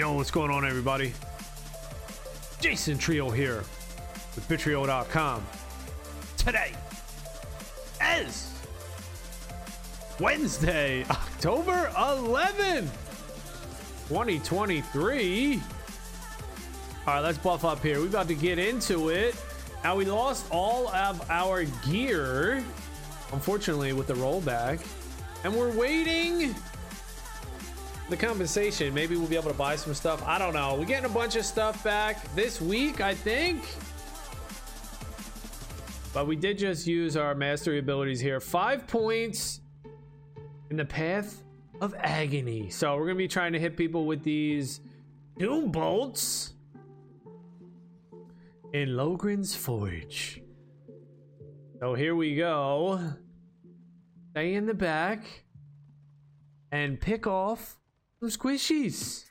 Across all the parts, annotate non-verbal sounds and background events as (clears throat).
Yo, what's going on, everybody? Jason Trio here with Bittrio.com. Today is Wednesday, (laughs) October 11, 2023. All right, let's buff up here. We're about to get into it. Now, we lost all of our gear, unfortunately, with the rollback, and we're waiting the compensation. Maybe we'll be able to buy some stuff. I don't know. We're getting a bunch of stuff back this week, I think. But we did just use our mastery abilities here. Five points in the path of agony. So we're gonna be trying to hit people with these doom bolts in Logrin's Forge. So here we go. Stay in the back and pick off some squishies.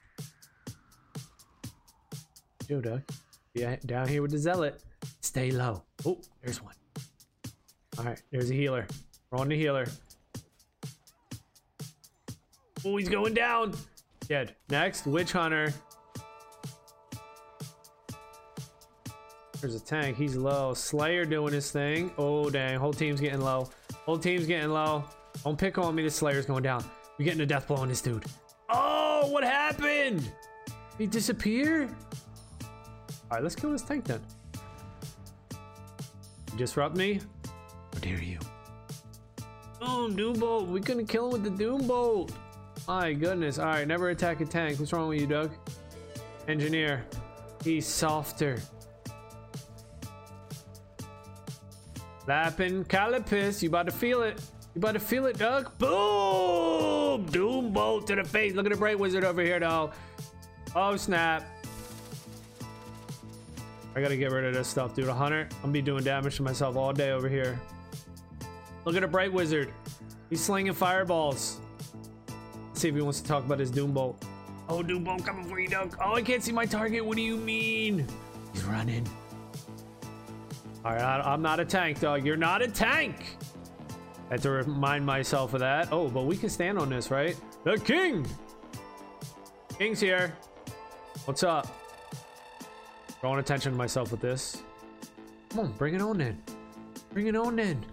Joe Duck. Yeah, down here with the zealot. Stay low. Oh, there's one. All right, there's a healer. We're on the healer. Oh, he's going down. Dead. Next, witch hunter. There's a tank. He's low. Slayer doing his thing. Oh, dang. Whole team's getting low. Whole team's getting low. Don't pick on me. The Slayer's going down. We're getting a death blow on this dude. What happened? He disappeared? All right, let's kill this tank then. Disrupt me? How dare you? Oh, Doom Bolt. We couldn't kill him with the Doom Bolt. My goodness. All right, never attack a tank. What's wrong with you, Doug? Engineer. He's softer. Lapping Calipus. You about to feel it. You about to feel it, Doug? Boom! Doom Bolt to the face. Look at the Bright Wizard over here, though. Oh, snap. I gotta get rid of this stuff, dude. A hunter. I'm gonna be doing damage to myself all day over here. Look at the Bright Wizard. He's slinging fireballs. Let's see if he wants to talk about his Doom Bolt. Oh, Doom Bolt coming for you, Doug. Oh, I can't see my target. What do you mean? He's running. All right, I, I'm not a tank, dog. You're not a tank. I have to remind myself of that. Oh, but we can stand on this, right? The king! King's here. What's up? Drawing attention to myself with this. Come on, bring it on in. Bring it on in.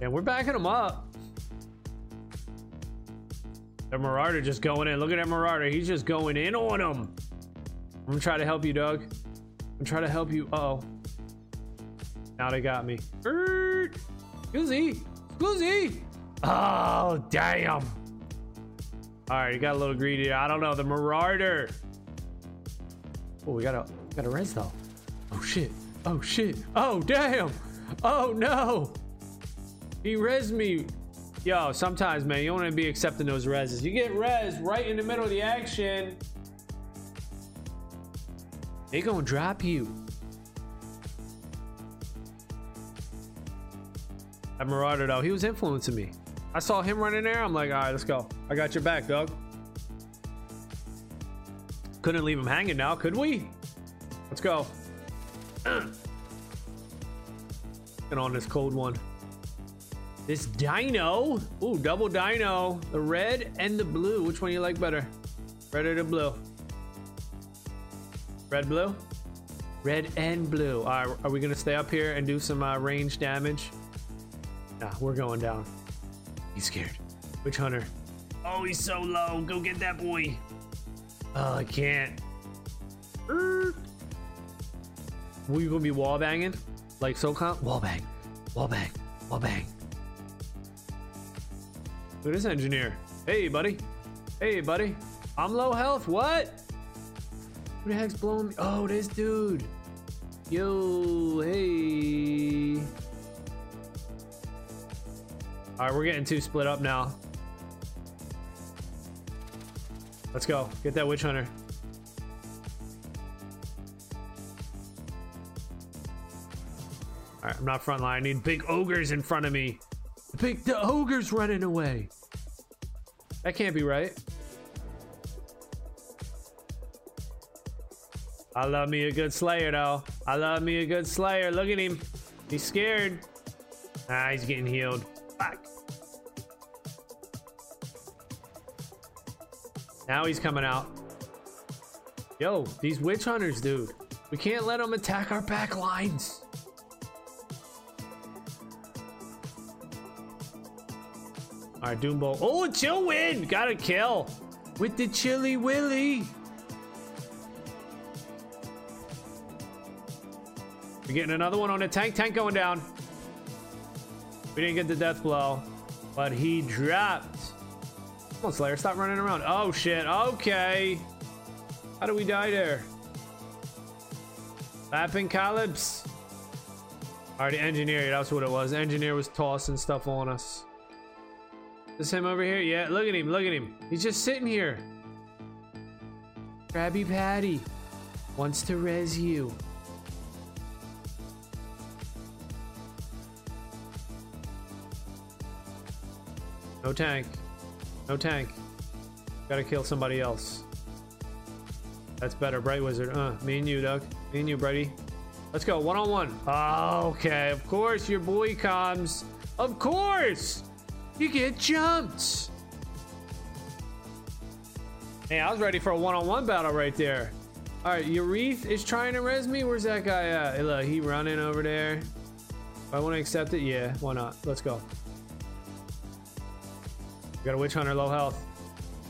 And we're backing him up. The Marauder just going in. Look at that Marauder. He's just going in on him. I'm gonna try to help you, Doug. I'm trying to help you. Uh oh. Now they got me. Scoozy! Scoozy! Oh, damn. All right, you got a little greedy. I don't know. The Marauder. Oh, we got a got a res though. Oh shit. Oh shit. Oh damn. Oh no. He res me. Yo, sometimes man, you don't want to be accepting those reses. You get res right in the middle of the action. They gonna drop you. That Marauder though, he was influencing me. I saw him running there. I'm like, all right, let's go. I got your back, dog. Couldn't leave him hanging now, could we? Let's go. (clears throat) and on this cold one. This dino. Ooh, double dino. The red and the blue. Which one you like better? Red or the blue? Red, blue? Red and blue. All right, are we gonna stay up here and do some uh, range damage? Nah, we're going down. He's scared. Witch Hunter. Oh, he's so low. Go get that boy. Oh, I can't. Er. You gonna be wall banging? Like SOCOM? Wall bang. Wall bang. Wall bang. Look at this engineer. Hey, buddy. Hey, buddy. I'm low health. What? Who the heck's blowing me? Oh, this dude. Yo, hey. All right, we're getting two split up now. Let's go. Get that witch hunter. All right, I'm not front line. I need big ogres in front of me. The big the ogre's running away. That can't be right. I love me a good slayer though. I love me a good slayer. Look at him. He's scared. Ah, he's getting healed. Fuck. Now he's coming out. Yo, these witch hunters, dude. We can't let them attack our back lines. All right, Doombolt. Oh, Chillwind. Got a kill with the chili willy. We're getting another one on a tank. Tank going down. We didn't get the death blow, but he dropped. Come on, Slayer, stop running around. Oh, shit. Okay. How do we die there? Laughing Calypse. Already engineer, that's what it was. Engineer was tossing stuff on us. This him over here? Yeah, look at him, look at him. He's just sitting here. Krabby Patty wants to res you. No tank. No tank. Gotta kill somebody else. That's better, Bright Wizard. Uh, me and you, Doug. Me and you, Brady. Let's go, one on one. Okay, of course, your boy comes. Of course! You get jumped! Hey, I was ready for a one on one battle right there. All right, Ureth is trying to res me. Where's that guy at? Hey, look, he running over there. I want to accept it. Yeah, why not? Let's go. Got a witch hunter, low health.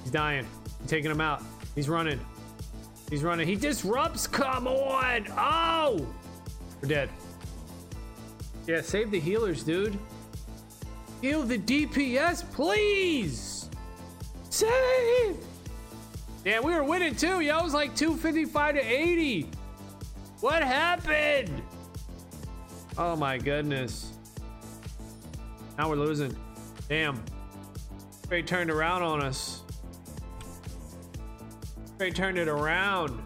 He's dying. I'm taking him out. He's running. He's running. He disrupts. Come on. Oh, we're dead. Yeah, save the healers, dude. Heal the DPS, please. Save. Yeah, we were winning too. Yo, it was like 255 to 80. What happened? Oh my goodness. Now we're losing. Damn. Straight turned around on us. Straight turned it around.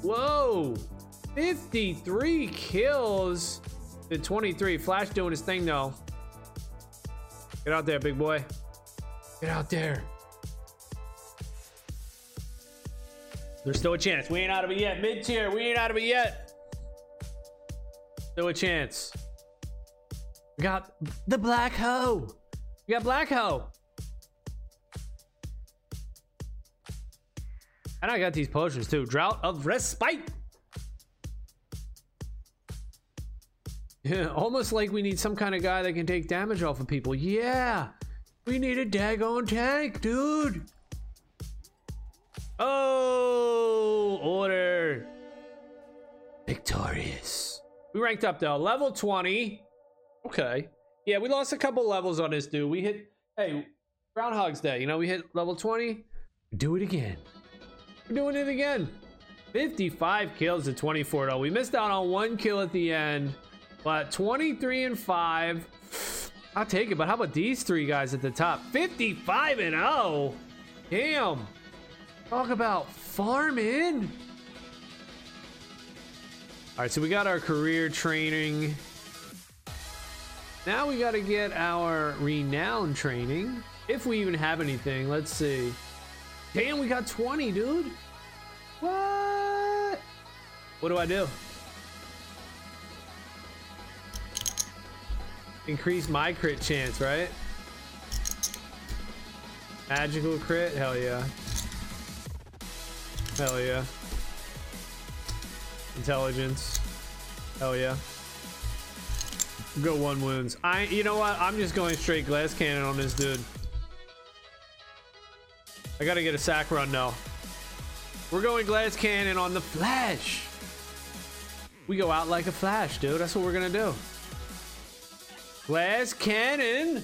Whoa. 53 kills to 23. Flash doing his thing though. Get out there, big boy. Get out there. There's still a chance. We ain't out of it yet. Mid tier, we ain't out of it yet. Still a chance. We got the black hoe. We got black hoe. And I got these potions too. Drought of Respite. (laughs) Almost like we need some kind of guy that can take damage off of people. Yeah, we need a daggone tank, dude. Oh, order. Victorious. We ranked up though. Level 20. Okay. Yeah, we lost a couple levels on this dude. We hit, hey, Groundhog's Day. You know, we hit level 20. Do it again. We're doing it again. 55 kills to 24 though. We missed out on one kill at the end. But 23 and 5. (sighs) I'll take it. But how about these three guys at the top? 55 and 0. Damn. Talk about farming. All right, so we got our career training. Now we got to get our renown training. If we even have anything. Let's see. Damn, we got 20, dude. What? What do I do? Increase my crit chance, right? Magical crit? Hell yeah. Hell yeah. Intelligence. Hell yeah. Go one wounds. I you know what? I'm just going straight glass cannon on this dude. I gotta get a sack run now. We're going glass cannon on the flash. We go out like a flash, dude. That's what we're gonna do. Glass cannon.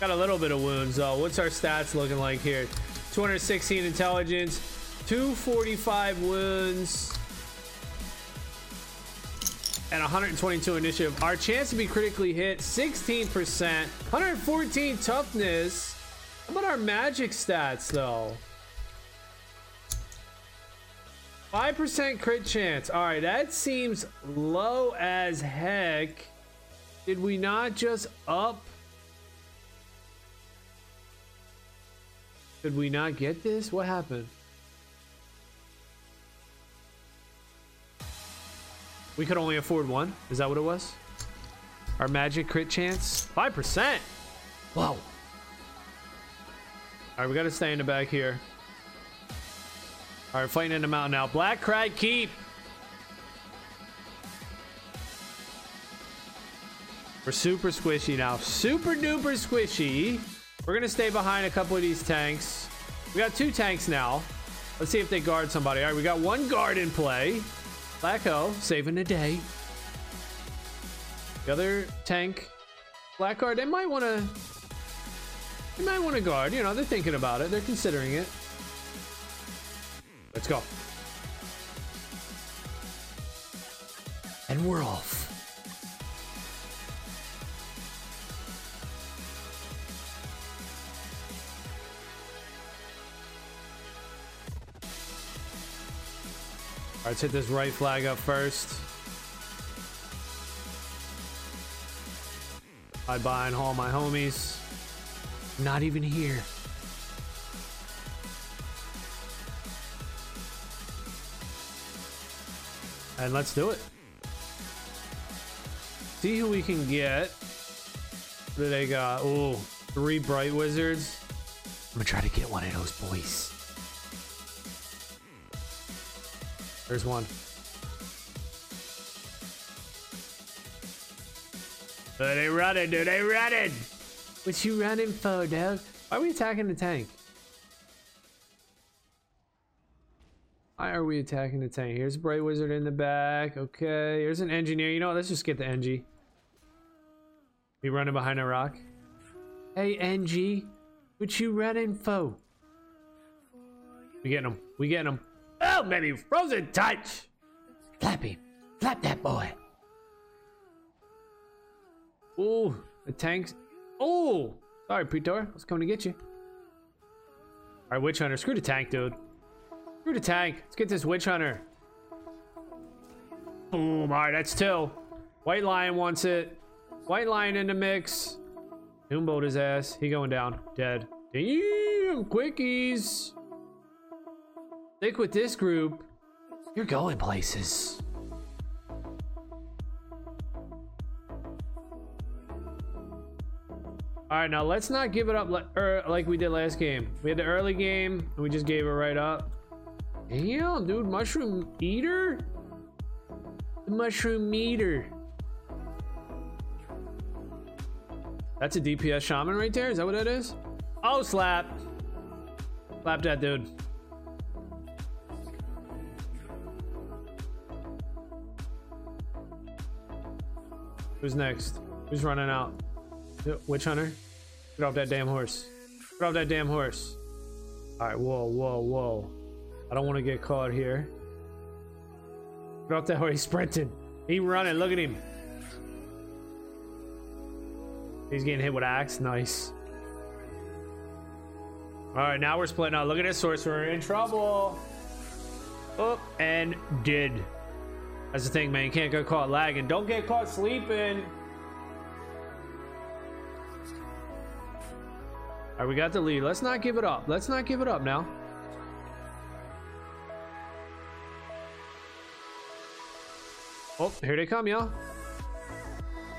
Got a little bit of wounds though. What's our stats looking like here? 216 intelligence, 245 wounds, and 122 initiative. Our chance to be critically hit 16%, 114 toughness. How about our magic stats though? 5% crit chance. All right, that seems low as heck. Did we not just up? Did we not get this? What happened? We could only afford one? Is that what it was? Our magic crit chance? 5%. Whoa. All right, we got to stay in the back here. All right, fighting in the mountain now. Black Crag Keep. We're super squishy now. Super duper squishy. We're going to stay behind a couple of these tanks. We got two tanks now. Let's see if they guard somebody. All right, we got one guard in play. Black O saving the day. The other tank, Black Guard, they might want to. They might want to guard. You know, they're thinking about it. They're considering it. Let's go. And we're off. Right, let's hit this right flag up first. Hide behind all my homies. Not even here. And let's do it. See who we can get. They got? Oh, three bright wizards. I'm gonna try to get one of those boys. There's one. Are they running, dude? They running. What you running for, dog? Why are we attacking the tank? Why are we attacking the tank? Here's a Bright Wizard in the back. Okay, here's an engineer. You know what? Let's just get the NG. Be running behind a rock. Hey, NG. What you running for? We getting him. We getting him. Oh, maybe frozen touch. Flap him. Flap that boy. Ooh, the tanks. Oh, sorry, Pretor. I was coming to get you. All right, Witch Hunter. Screw the tank, dude. Screw the tank. Let's get this Witch Hunter. Boom. All right, that's two. White Lion wants it. White Lion in the mix. Doombolt his ass. He going down. Dead. Damn, quickies. Stick with this group. You're going places. All right, now let's not give it up like, er, like we did last game. We had the early game, and we just gave it right up. Damn, dude, mushroom eater? The mushroom eater. That's a DPS shaman right there? Is that what that is? Oh, slap. Slap that dude. Who's next? Who's running out? Witch Hunter? Get off that damn horse. Get off that damn horse. Alright, whoa, whoa, whoa. I don't want to get caught here. Get off that horse. He's sprinting. He running. Look at him. He's getting hit with axe. Nice. Alright, now we're splitting out. Look at this sorcerer. In trouble. Up and did. That's the thing, man. You can't get caught lagging. Don't get caught sleeping. All right, we got the lead. Let's not give it up. Let's not give it up now. Oh, here they come, y'all.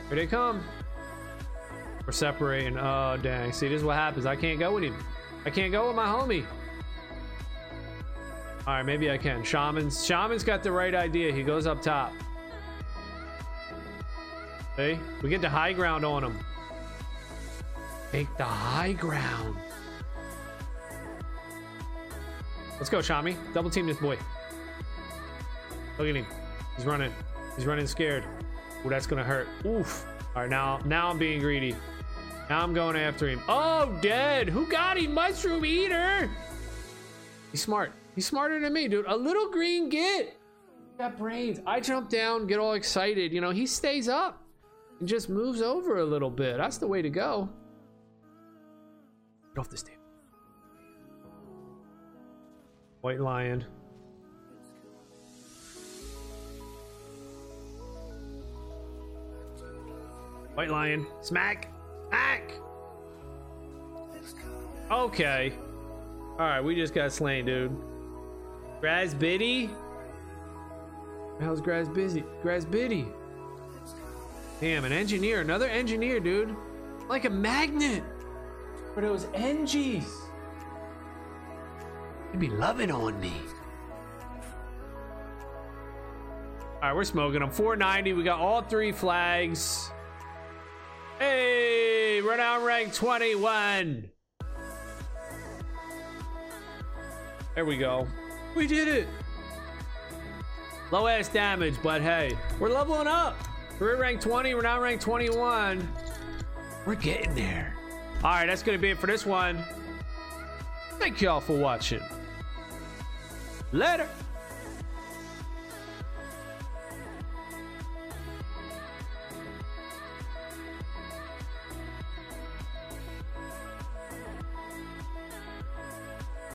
Here they come. We're separating. Oh, dang. See, this is what happens. I can't go with him. I can't go with my homie. All right, maybe I can. Shaman's Shaman's got the right idea. He goes up top. Hey, We get the high ground on him. Take the high ground. Let's go, Shami. Double team this boy. Look at him. He's running. He's running scared. Ooh, that's gonna hurt. Oof. All right, now, now I'm being greedy. Now I'm going after him. Oh, dead. Who got him? Mushroom eater. He's smart. He's smarter than me, dude. A little green git. Got brains. I jump down, get all excited. You know, he stays up and just moves over a little bit. That's the way to go. Get off this table. White lion. White lion. Smack! Smack! Okay. Alright, we just got slain, dude. Grazbiddy? How's Grazbiddy? Grazbiddy? Damn, an engineer. Another engineer, dude. Like a magnet. For those NGs. You'd be loving on me. All right, we're smoking them. 490. We got all three flags. Hey, we're now ranked 21. There we go. We did it. Low ass damage, but hey, we're leveling up. We're at rank 20. We're now rank 21. We're getting there. All right, that's going to be it for this one. Thank y'all for watching. Later.